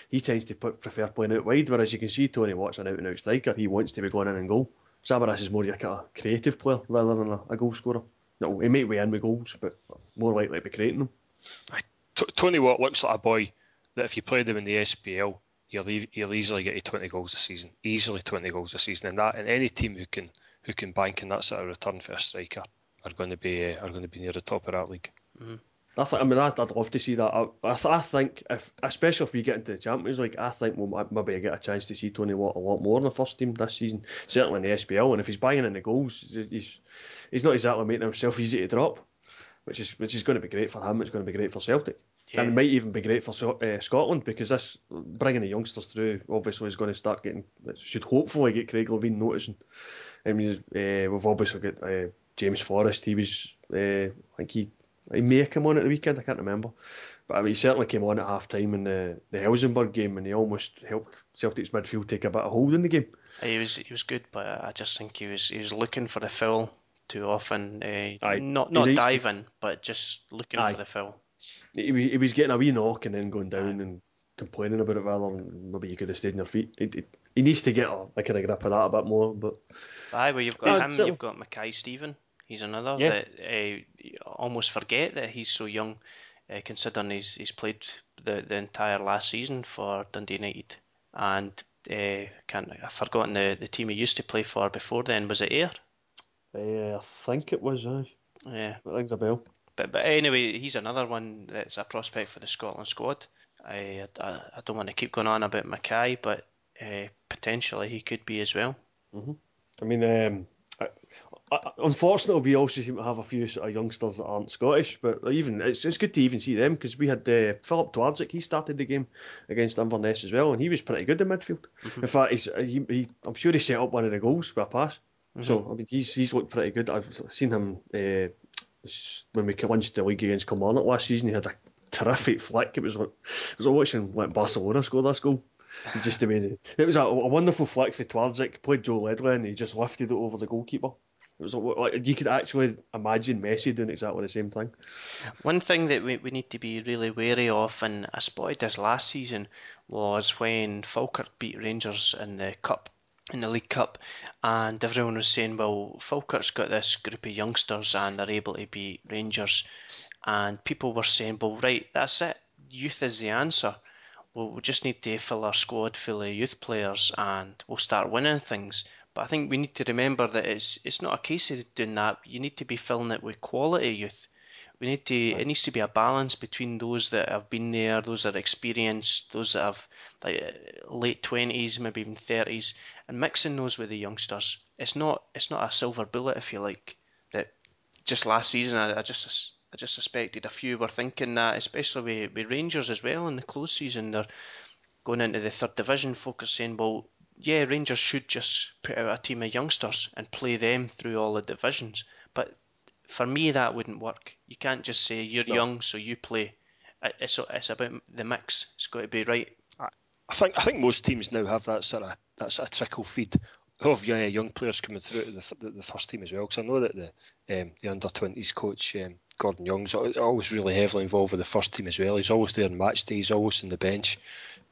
he tends to put, prefer playing out wide. Whereas you can see Tony Watt's an out and out striker. He wants to be going in and goal. Samaras is more like a creative player rather than a, a goal scorer. No, he might be in with goals, but more likely to be creating them. Tony Watt looks like a boy that if you played him in the SPL, you'll, he'll easily get you 20 goals a season. Easily 20 goals a season, and that and any team who can who can bank in that sort of return for a striker are going to be uh, are going to be near the top of that league. I, th- I mean, I'd, I'd love to see that. I, I, I think, if especially if we get into the Champions League, I think we'll maybe get a chance to see Tony Watt a lot more in the first team this season. Certainly in the SPL, and if he's buying in the goals, he's he's not exactly making himself easy to drop, which is which is going to be great for him. It's going to be great for Celtic, Yeah. and it might even be great for uh, Scotland because this bringing the youngsters through obviously is going to start getting should hopefully get Craig Levein noticing. I mean, uh, we've obviously got uh, James Forrest. He was, uh, I think he he may have come on at the weekend. I can't remember, but I mean, he certainly came on at half time in the the Helsingborg game, and he almost helped Celtic's midfield take a bit of hold in the game. He was he was good, but I just think he was he was looking for the foul too often. Uh, Aye. not He not needs to- diving, but just looking Aye. for the foul. He, he was getting a wee knock and then going down and complaining about it rather than maybe you could have stayed on your feet. He, he, he needs to get a, a grip of that a bit more, but Aye, well you've got him. so- You've got Mackay-Steven. He's another Yeah. that uh, almost forget that he's so young, uh, considering he's he's played the the entire last season for Dundee United, and uh, can't I've forgotten the the team he used to play for before then. Was it Ayr? uh, I think it was. Uh, Yeah. it rings a bell. But but anyway, he's another one that's a prospect for the Scotland squad. I I, I don't want to keep going on about Mackay, but uh, potentially he could be as well. I mean, um, unfortunately, we also seem to have a few sort of youngsters that aren't Scottish, but even it's it's good to even see them because we had uh, Filip Twardzik. He started the game against Inverness as well, and he was pretty good in midfield. In fact, he's, he, he, I'm sure he set up one of the goals with a pass. So I mean, he's he's looked pretty good. I've seen him uh, when we clinched the league against Kilmarnock last season. He had a terrific flick. It was like it was watching like Barcelona score this goal. Just the way it was a, a wonderful flick for Twardzik. Played Joe Ledley and he just lifted it over the goalkeeper. It was like you could actually imagine Messi doing exactly the same thing. One thing that we, we need to be really wary of, and I spotted this last season, was when Falkirk beat Rangers in the cup, in the League Cup, and everyone was saying, well, Falkirk's got this group of youngsters and they're able to beat Rangers, and people were saying, well, right, that's it, youth is the answer. Well, we just need to fill our squad full of youth players and we'll start winning things. But I think we need to remember that it's it's not a case of doing that. You need to be filling it with quality youth. We need to. It needs to be a balance between those that have been there, those that are experienced, those that have like late twenties, maybe even thirties, and mixing those with the youngsters. It's not. It's not a silver bullet, if you like. That just last season, I, I just I just suspected a few were thinking that, especially with, with Rangers as well in the close season. They're going into the third division, focus saying, well, yeah, Rangers should just put out a team of youngsters and play them through all the divisions. But for me, that wouldn't work. You can't just say you're No. young, so you play. It's it's about the mix. It's got to be right. I think I think most teams now have that sort of that sort of trickle feed of young, young players coming through to the, the, the first team as well. Because I know that the um, the under twenties coach um, Gordon Young's always really heavily involved with the first team as well. He's always there on match day. He's always on the bench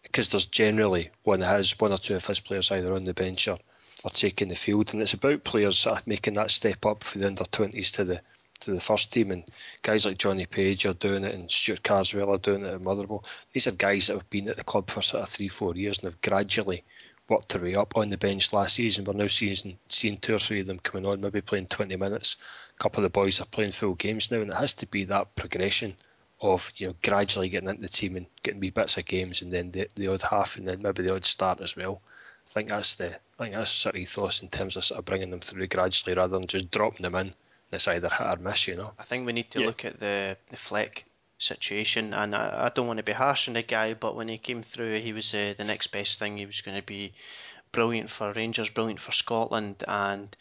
because there's generally one his one or two of his players either on the bench or, or taking the field, and it's about players making that step up for the under twenties to the to the first team, and guys like Johnny Page are doing it, and Stuart Carswell are doing it at Motherwell. These are guys that have been at the club for sort of three, four years and have gradually worked their way up on the bench last season. We're now seeing seeing two or three of them coming on, maybe playing 20 minutes. A couple of the boys are playing full games now, and it has to be that progression of you know gradually getting into the team and getting wee bits of games, and then the, the odd half, and then maybe the odd start as well. I think that's the I think that's the sort of ethos in terms of sort of bringing them through gradually rather than just dropping them in. It's either hit or miss, you know. I think we need to Yeah. look at the the Fleck situation, and I, I don't want to be harsh on the guy, but when he came through, he was uh, the next best thing. He was going to be brilliant for Rangers, brilliant for Scotland, and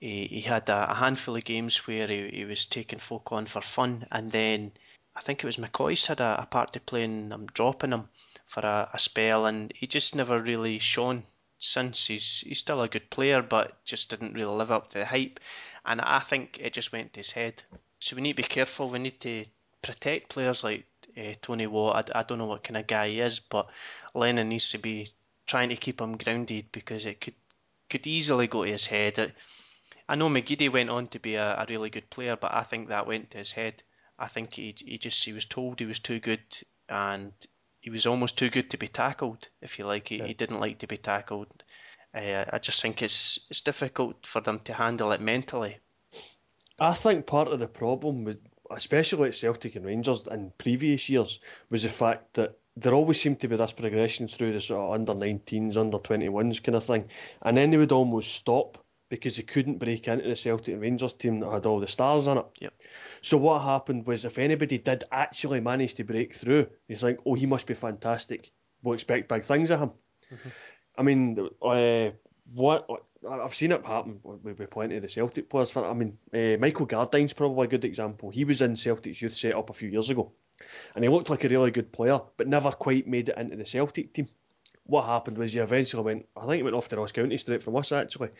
he, he had a, a handful of games where he, he was taking folk on for fun, and then I think it was McCoist's had a, a part to play in um, dropping him for a, a spell, and he just never really shone since. He's he's still a good player, but just didn't really live up to the hype, and I think it just went to his head. So we need to be careful. We need to protect players like uh, Tony Watt. I, I don't know what kind of guy he is, but Lennon needs to be trying to keep him grounded because it could could easily go to his head. It, I know McGeady went on to be a, a really good player, but I think that went to his head. I think he he just he was told he was too good, and he was almost too good to be tackled. If you like, he, he didn't like to be tackled. Uh, I just think it's it's difficult for them to handle it mentally. I think part of the problem with, especially at Celtic and Rangers in previous years, was the fact that there always seemed to be this progression through the sort of under 19s, under 21s kind of thing, and then they would almost stop because they couldn't break into the Celtic and Rangers team that had all the stars in it. Yep. So what happened was if anybody did actually manage to break through, you think, oh, he must be fantastic. We'll expect big things of him. I mean, uh, what I've seen it happen with, with plenty of the Celtic players. For I mean, uh, Michael Gardyne's probably a good example. He was in Celtic's youth set up a few years ago, and he looked like a really good player, but never quite made it into the Celtic team. What happened was he eventually went. I think he went off to Ross County straight from us actually.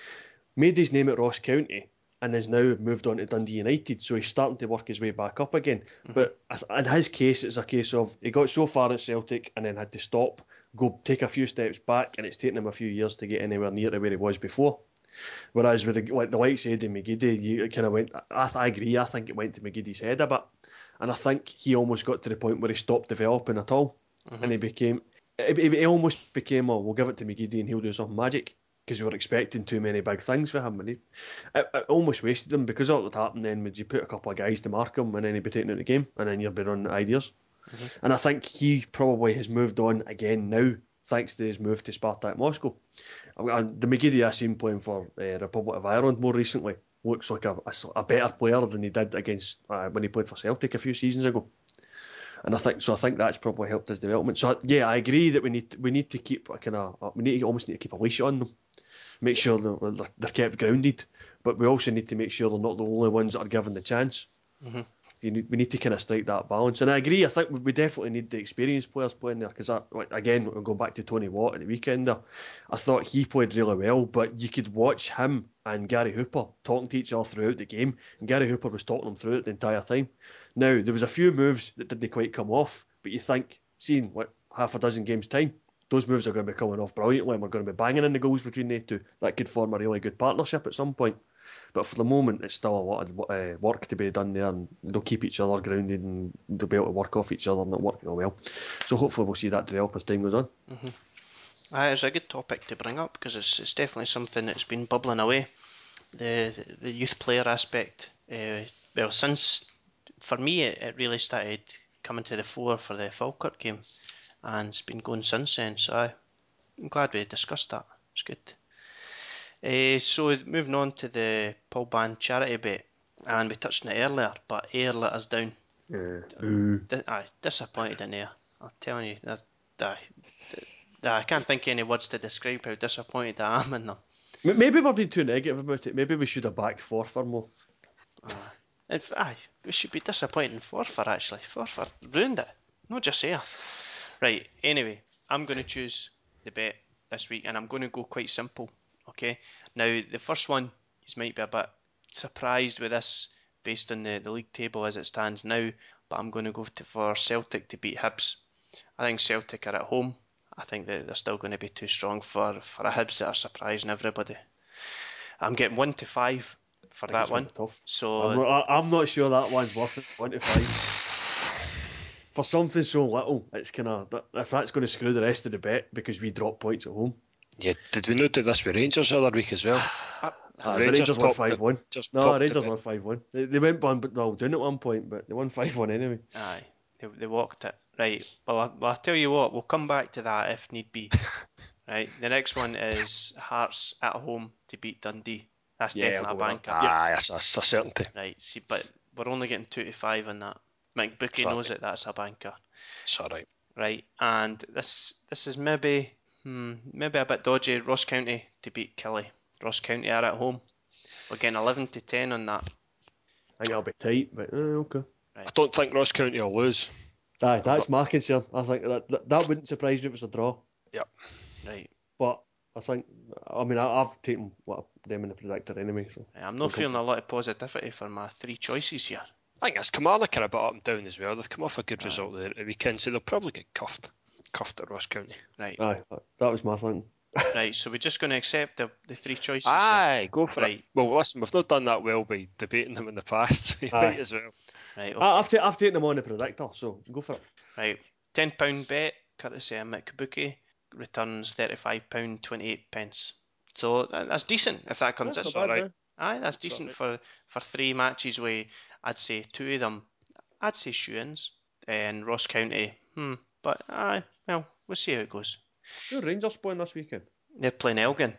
Made his name at Ross County, and has now moved on to Dundee United. So he's starting to work his way back up again. Mm-hmm. But I th- in his case, it's a case of he got so far at Celtic and then had to stop, go take a few steps back, and it's taken him a few years to get anywhere near to where he was before. Whereas with the, like the likes of Eddie McGeady, you kind of went. I, I agree. I think it went to McGeady's head a bit, and I think he almost got to the point where he stopped developing at all, mm-hmm. and he became. It, it, it almost became, oh, we'll give it to McGeady and he'll do something magic because we were expecting too many big things for him, and he, it, it almost wasted him because all that would happen then would you put a couple of guys to mark him, and then he'd be taken out of the game, and then you'd be running ideas. And I think he probably has moved on again now, thanks to his move to Spartak Moscow. And the McGeady I seen playing for uh, Republic of Ireland more recently looks like a a better player than he did against uh, when he played for Celtic a few seasons ago. And I think so. I think that's probably helped his development. So yeah, I agree that we need we need to keep a kind of we need to almost need to keep a leash on them, make sure they're, they're- kept grounded. But we also need to make sure they're not the only ones that are given the chance. Mhm. You need, we need to kind of strike that balance. And I agree. I think we- definitely need the experienced players playing there because again, we're going back to Tony Watt at the weekend. I thought he played really well, but you could watch him and Gary Hooper talking to each other throughout the game, and Gary Hooper was talking them through it the entire time. Now there was a few moves that didn't quite come off, but you think, seeing what half a dozen games time, those moves are going to be coming off brilliantly, and we're going to be banging in the goals between the two. That could form a really good partnership at some point. But for the moment, it's still a lot of uh, work to be done there, and they'll keep each other grounded, and they'll be able to work off each other, and it'll work well. So hopefully, we'll see that develop as time goes on. Uh, it's a good topic to bring up because it's, it's definitely something that's been bubbling away. The the youth player aspect. Uh, well, since for me it, it really started coming to the fore for the Falkirk game, and it's been going since then. So I, I'm glad we discussed that. It's good. Uh, so moving on to the Paul Band charity bit, and we touched on it earlier, but Ayr let us down. Yeah. Boo. Di- aye, disappointed in Ayr. I'm telling you, that, that, that, I can't think of any words to describe how disappointed I am in them. Maybe we're being too negative about it. Maybe we should have backed Forfar more. If, aye, we should be disappointed in Forfar actually. Forfar ruined it. Not just here. Right. Anyway, I'm going to choose the bet this week, and I'm going to go quite simple. Okay. Now the first one, you might be a bit surprised with this based on the, the league table as it stands now, but I'm going to go to, for Celtic to beat Hibs. I think Celtic are at home. I think that they're still going to be too strong for, for a Hibs that are surprising everybody. I'm getting one to five for that one. Tough. So I'm, not, I'm not sure that one's worth it. One to five. For something so little, it's kind of if that's going to screw the rest of the bet because we drop points at home. Yeah, did we not do this with Rangers the other week as well? Uh, The the Rangers, won five one. Just No, popped Rangers won five one. They, they went one, but no, down at one point, but they won five one anyway. Aye, they, they walked it. Right. Well, I, well, I'll tell you what, we'll come back to that if need be. right. The next one is Hearts at home to beat Dundee. That's Yeah, definitely a go with banker. Aye, that's, that's a certainty. Right. See, but we're only getting two to five on that. McBookie Sorry. knows it. That's a banker. It's all right. Right. And this this is maybe hmm, maybe a bit dodgy. Ross County to beat Killie. Ross County are at home. We're getting eleven to ten on that. I think it'll be tight, but uh, okay. I don't think Ross County will lose. Aye, that's my concern. I think that, that that wouldn't surprise me if it was a draw. Yep. Right. But I think, I mean, I, I've taken what them in the predictor anyway. So I'm not feeling a lot of positivity for my three choices here. I think it's Kilmarnock are a bit up and down as well. They've come off a good result there at the weekend, so they'll probably get cuffed. Cuffed at Ross County. Right. aye, that, that was my thinking. Right, so we're just going to accept the, the three choices. here. Aye, go for Right. it. Well, listen, we've not done that well by debating them in the past, so you Aye. might as well. Right, okay. I, I've, ta- I've taken them on the predictor, so go for it. right. Ten pound bet, courtesy of McBookie, returns thirty five pound twenty eight pence. So that's decent if that comes That's in. not bad, alright. eh? Aye, that's decent for for three matches. Where I'd say two of them, I'd say shoe-ins, and Ross County. Hmm. But aye, well, we'll see how it goes. Who are Rangers playing this weekend? They're playing Elgin.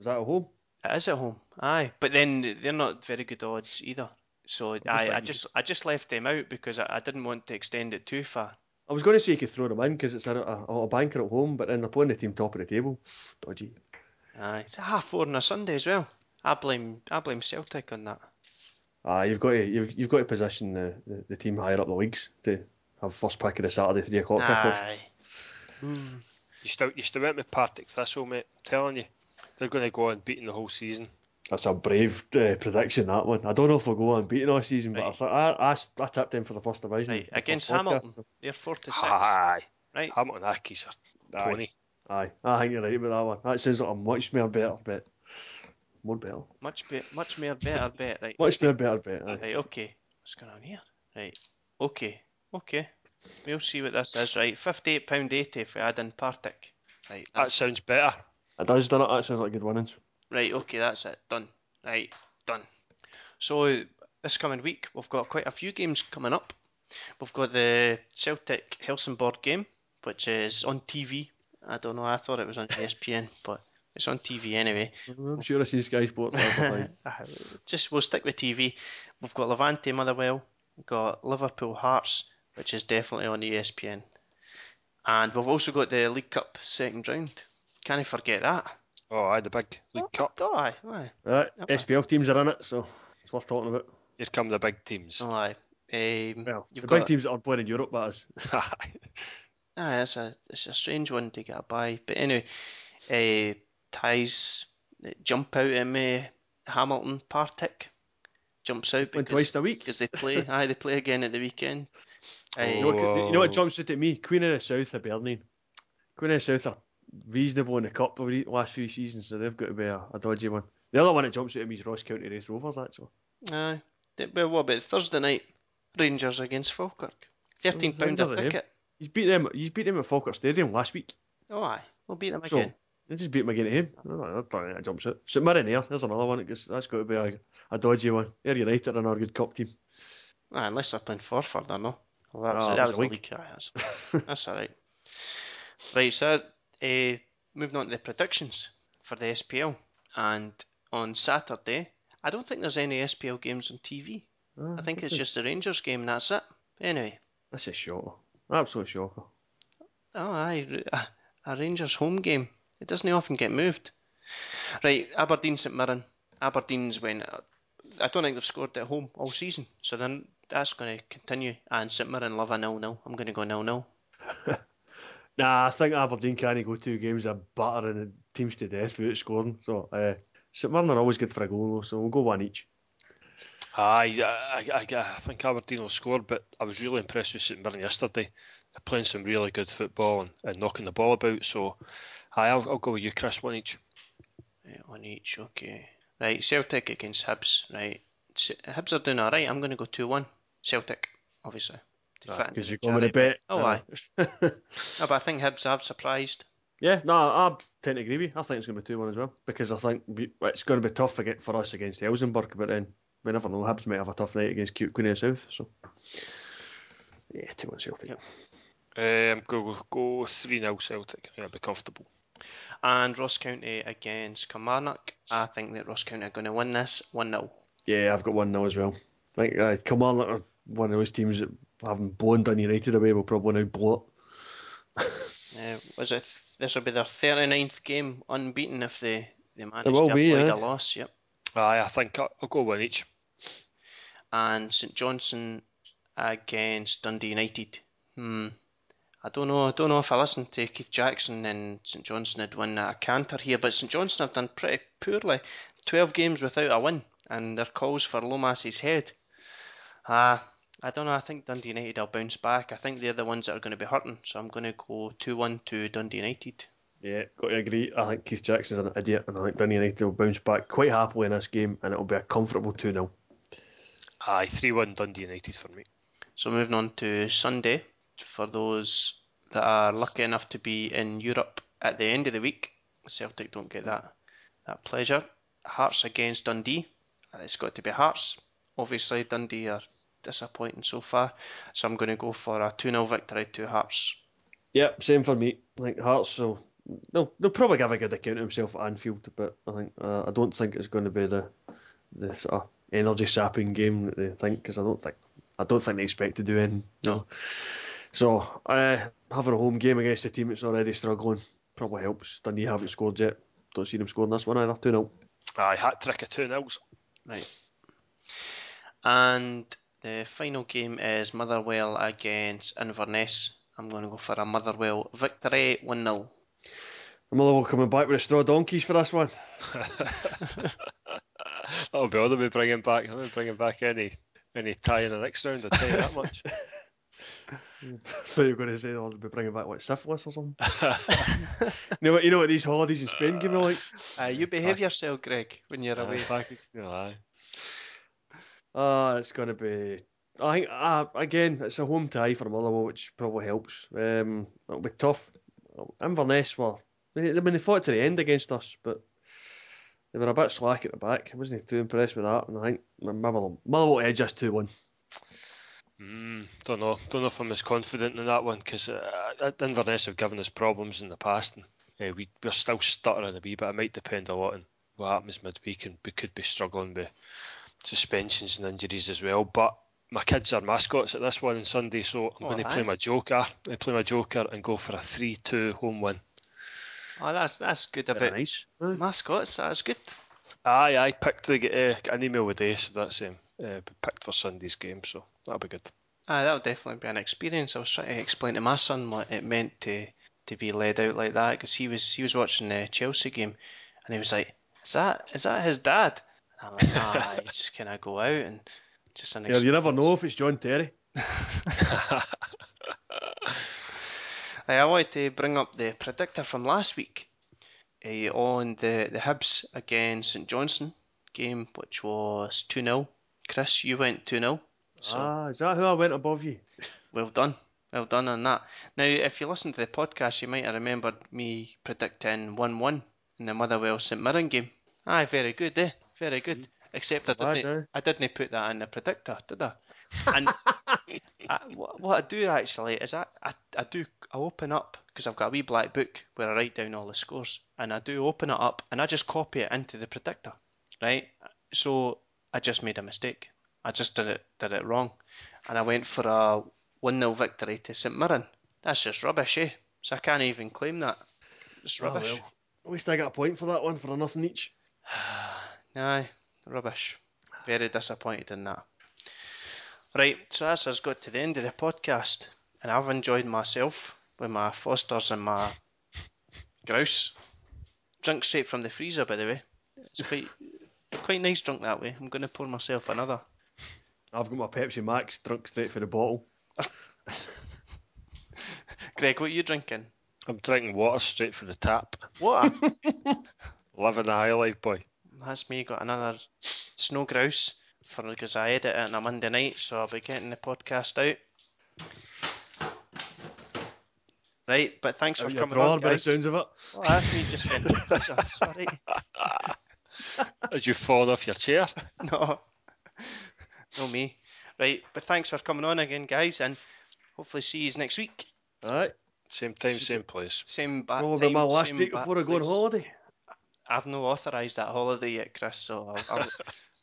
Is that at home? It is at home, aye. But then they're not very good odds either. So I, I just I just left them out because I, I didn't want to extend it too far. I was going to say you could throw them in because it's a, a, a banker at home, but then they're playing the team top of the table. Dodgy. Aye, it's a half four on a Sunday as well. I blame I blame Celtic on that. Ah, you've got to you've, you've got to position the, the, the team higher up the leagues to have first pick of the Saturday three o'clock kickoff. Aye. Hmm. You still, you still went with Partick Thistle, mate. I'm telling you, they're going to go on beating the whole season. That's a brave uh, prediction that one. I don't know if they'll go on beating all season, but I, Right. thought, I, I s- I tipped them for the first division Right, the first against podcast, Hamilton. so- They're four to six. Aye, Right. Hamilton Accies are Aye. pony. Aye, I think you're right with that one. That sounds like a much more better bet. More better. Much be- much more better bet. Right. Much more better bet. Aye. Right, okay. What's going on here? Right. Okay. Okay. We'll see what this is, right? Fifty-eight pound eighty if we add in Partick. Right. That sounds better. It does, doesn't it? That sounds like good winnings. Right, okay, that's it. Done. Right, done. So this coming week we've got quite a few games coming up. We've got the Celtic Helsingborg game, which is on TV. I don't know, I thought it was on ESPN, but it's on TV anyway. I'm sure I see Sky Sports advertising. Just we'll stick with TV. We've got Levante Motherwell, we've got Liverpool Hearts, which is definitely on ESPN. And we've also got the League Cup second round. Can't I forget that? Oh, aye, the big League Cup. Oh, aye, aye. Right, Yep. SPL teams are in it, so it's worth talking about. Here come the big teams. Oh, aye. Um, Well, you've the got big teams that are playing in Europe, that is. Aye. Aye, it's a it's a strange one to get by. But anyway, uh, ties that jump out at me. Hamilton Partick jumps out Win because twice a week. because they play. aye, they play again at the weekend. Oh, aye, You know, what, you know what Oh. jumps out at me? Queen of the South of Bernine. Queen of the South are reasonable in the cup over the last few seasons, so they've got to be a, a dodgy one. The other one that jumps out at me is Ross County Raith Rovers, actually. aye. Well, what about Thursday night? Rangers against Falkirk. Thirteen pound a Rangers ticket. He's beat them. He's beat them at Falkirk Stadium last week. Oh, aye, we'll beat them So again. They just beat them again at him. I don't know, I don't think that jumps out. St Mirren there. There's another one. That gets, that's got to be a, a dodgy one. They're United and our good cup team. Aye, unless they're playing Forfar, I know. Well, that was, Oh, that was was a the week. league. Aye, that's, that's all right. Right, so uh, moving on to the predictions for the SPL. And on Saturday, I don't think there's any SPL games on TV. Ah, I think it's a- just the Rangers game and that's it. Anyway, That's a shocker. Absolute shocker. oh, aye, a Rangers home game. It doesn't often get moved. Right, Aberdeen St Mirren. Aberdeen's went uh, I don't think they've scored at home all season, so then that's going to continue. And St Mirren love a nil nil. I'm going to go nil nil. Nah, I think Aberdeen can't go two games of battering teams to death without scoring. So uh, St Mirren are always good for a goal, though, so we'll go one each. Aye, I, I, I, I think Aberdeen will score, but I was really impressed with St Mirren yesterday. They're playing some really good football and, and knocking the ball about. So, aye, I'll, I'll go with you, Chris, one each. Yeah, one each, okay. Right, Celtic against Hibs. Right, S- Hibs are doing all right. I'm going to go two one. Celtic, obviously. To Because you're going with a January bet. Oh, Uh, aye. No, but I think Hibs have surprised. Yeah, no, I tend to agree with you. I think it's going to be 2 1 as well. Because I think we, it's going to be tough again for us against Helsingborg, but then we never know. Hibs might have a tough night against Cute Queen of the South. So, yeah, 2 1 Celtic. Yep. Um, go go three 0 Celtic. I'll be comfortable. And Ross County against Kilmarnock. I think that Ross County are going to win this 1 0. Yeah, I've got 1 0 as well. I think uh, Kilmarnock are one of those teams that, having blown Dun United away, will probably now blow it. Uh, was it? Th- this will be their 39th game unbeaten if they, they manage to be, avoid aye. a loss. Yep. Aye, I think I'll, I'll go one each. And St Johnstone against Dundee United. Hmm. I don't know. I don't know if I listened to Keith Jackson and St Johnstone had won a canter here, but St Johnstone have done pretty poorly. Twelve games without a win, and their calls for Lomas's head. Ah, I don't know. I think Dundee United will bounce back. I think they're the ones that are going to be hurting, so I'm going to go two-one to Dundee United. Yeah, got to agree. I think Keith Jackson's an idiot, and I think Dundee United will bounce back quite happily in this game, and it'll be a comfortable 2 0. Aye, three one Dundee United for me. So moving on to Sunday, for those that are lucky enough to be in Europe at the end of the week, Celtic don't get that that pleasure. Hearts against Dundee. It's got to be Hearts. Obviously, Dundee are disappointing so far, so I'm going to go for a 2 0 victory to Hearts. Yep, same for me. Think Hearts, so they'll, they'll probably give a good account of himself at Anfield, but I think uh, I don't think it's going to be the the sort of energy sapping game that they think because I don't think I don't think they expect to do anything. No. So uh, having a home game against a team that's already struggling probably helps. Dundee haven't scored yet. Don't see them scoring this one either. Two 0 Aye, hat trick of two nils. Right. And the final game is Motherwell against Inverness. I'm going to go for a Motherwell victory 1 0. Motherwell coming back with the straw donkeys for this one. That'll be all they'll be bringing back. They'll be bringing back any any tie in the next round. I tell you that much. so you're going to say they'll be bringing back what syphilis or something? you know what? You know what these holidays in Spain give me like. Uh, you behave yourself, Greg, when you're away. Aye, package deal, aye. Ah, it's going to be. I think uh, again, it's a home tie for Motherwell, which probably helps. Um, it'll be tough. Inverness were they, I mean, they fought to the end against us, but they were a bit slack at the back. I wasn't too impressed with that, and I think Motherwell, Motherwell edge us two one. Mm, don't know. Don't know if I'm as confident in that one because uh, uh, Inverness have given us problems in the past, and uh, we we're still stuttering a wee bit. It might depend a lot on what happens midweek, and we could be struggling with suspensions and injuries as well. But my kids are mascots at this one on Sunday, so I'm Oh, going to play my joker. I play my joker and go for a three-two home win. Oh, that's that's good Very about nice. mascots. That's good. Aye, I picked the uh, got an email with day, so that's um, uh, picked for Sunday's game, so that'll be good. Ah, that'll definitely be an experience. I was trying to explain to my son what it meant to to be led out like that because he was he was watching the Chelsea game and he was like, "Is that is that his dad?" And I'm like, "Nah, you just kind of go out and just an Yeah, you never know if it's John Terry. Hey, I wanted to bring up the predictor from last week eh, on the, the Hibs against St Johnstone game, which was 2 0. Chris, you went 2 0. So Ah, is that who I went above you? well done. Well done on that. Now, if you listen to the podcast, you might have remembered me predicting 1 1 in the Motherwell St Mirren game. Aye, very good, eh? Very good. Except I didn't, eh? I didn't put that in the predictor, did I? And I, what, what I do actually is I, I, I do I open up because I've got a wee black book where I write down all the scores, and I do open it up and I just copy it into the predictor, right? So I just made a mistake. I just did it did it wrong, and I went for a one 0 victory to St Mirren. That's just rubbish, eh? So I can't even claim that. It's Oh, rubbish. well. At least I got a point for that one for a nothing each. Aye, rubbish. very disappointed in that. Right, so that's us got to the end of the podcast, and I've enjoyed myself with my Fosters and my grouse. Drunk straight from the freezer, by the way. It's quite quite nice drunk that way. I'm going to pour myself another. I've got my Pepsi Max drunk straight for the bottle. Greg, what are you drinking? I'm drinking water straight from the tap. Water. Living the high life, boy. That's me. Got another snow grouse for because I edit it on a Monday night, so I'll be getting the podcast out. Right, but thanks for coming drawer on, by the guys. sounds of it. Oh, that's me just. Sorry. As you fall off your chair. No, no me. Right, but thanks for coming on again, guys, and hopefully see you next week. Alright. Same time, same place. Same back Go over time, my last week bat before I go on holiday? I've no authorised that holiday yet, Chris, so I, I,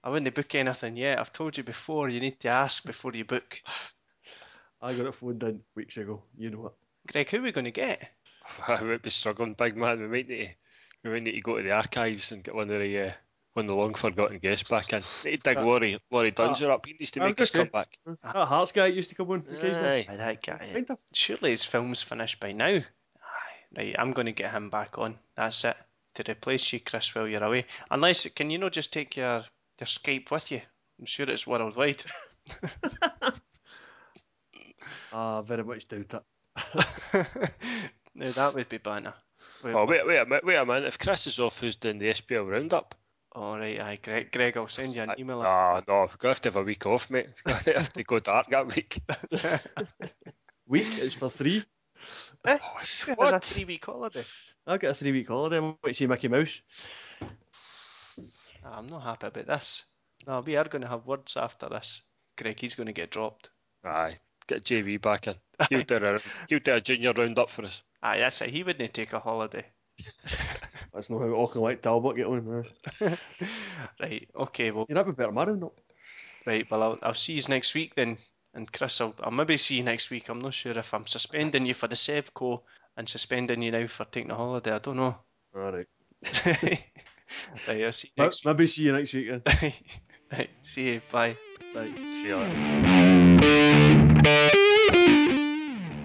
I wouldn't book anything yet. I've told you before, you need to ask before you book. I got it phoned in weeks ago. You know it. Greg, who are we going to get? I might be struggling, big man. We might need to, we might need to go to the archives and get one of the uh, one of the long forgotten guests back in. Need to dig Uh, Laurie Laurie Dunzer up. He needs to make his gonna comeback. That Hearts guy used to come on occasionally. Aye. Aye, that guy. Mind him? Surely his film's finished by now. Aye, right, I'm going to get him back on. That's it. To replace you, Chris, while you're away. Unless, can you not just take your, your Skype with you? I'm sure it's worldwide. Ah, very much doubt it. now that would be banter. Wait, Oh wait, wait a minute, wait a minute. If Chris is off, who's doing the SPL roundup? All right, aye, Greg, Greg, I'll send you an email. Ah, no, we're gonna have to have a week off, mate. We're gonna have to go dark that week. Week is for three. Eh, Oh, It's a three-week holiday. I get a three week holiday. I'm going to see Mickey Mouse. I'm not happy about this. No, we are going to have words after this. Greg, he's going to get dropped. Aye, get JV back in. He'll do a he'll do a junior roundup for us. Aye, that's it. He wouldn't take a holiday. That's not how Auckland like Talbot get on. eh? Right, okay, well, You're up with better man, not? right, well, I'll, I'll see you next week then. And Chris, I'll, I'll maybe see you next week. I'm not sure if I'm suspending you for the Sevco and suspending you now for taking a holiday. I don't know. Alright. right, I'll see you next Maybe see you next week then. right, see you. Bye. Right. See you later.